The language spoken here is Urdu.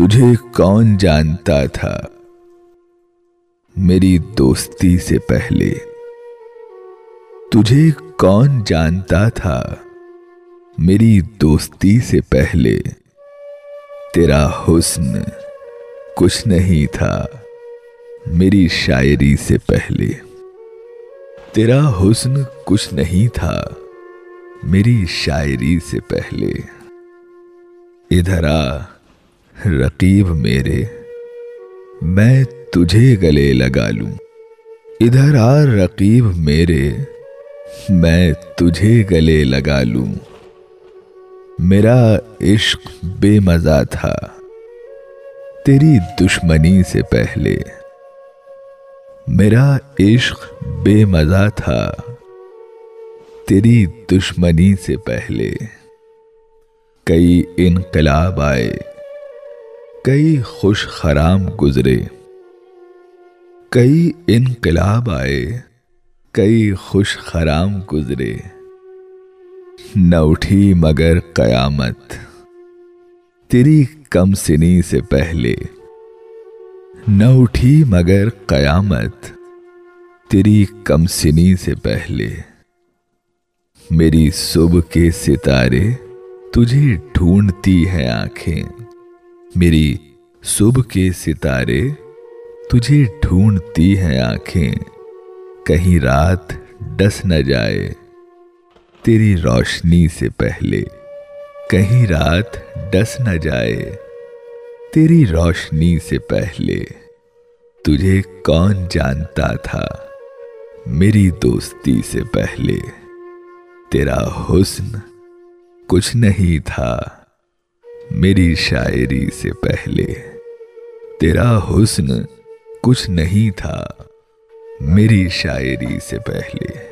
تجھے کون جانتا تھا؟ میری دوستی سے پہلے۔ تجھے کون جانتا تھا؟ میری دوستی سے پہلے۔ تیرا حسن کچھ نہیں تھا۔ میری شاعری سے پہلے۔ تیرا حسن کچھ نہیں تھا۔ میری شاعری سے پہلے۔ ادھر آ۔ رقیب میرے، میں تجھے گلے لگا لوں۔ ادھر آ رقیب میرے، میں تجھے گلے لگا لوں۔ میرا عشق بے مزہ تھا، تیری دشمنی سے پہلے۔ میرا عشق بے مزہ تھا، تیری دشمنی سے پہلے۔ کئی انقلاب آئے۔ کئی خوش خرام گزرے، کئی انقلاب آئے، کئی خوش خرام گزرے۔ نہ اٹھی مگر قیامت، تیری کم سنی سے پہلے۔ نہ اٹھی مگر قیامت، تیری کم سنی سے پہلے۔ میری صبح کے ستارے تجھے ڈھونڈتی ہیں آنکھیں۔ میری صبح کے ستارے تجھے ڈھونڈتی ہیں آنکھیں، کہیں رات ڈس نہ جائے۔ تیری روشنی سے پہلے کہیں رات ڈس نہ جائے۔ تیری روشنی سے پہلے تجھے کون جانتا تھا؟ میری دوستی سے پہلے تیرا حسن کچھ نہیں تھا۔ میری شاعری سے پہلے تیرا حسن کچھ نہیں تھا میری شاعری سے پہلے۔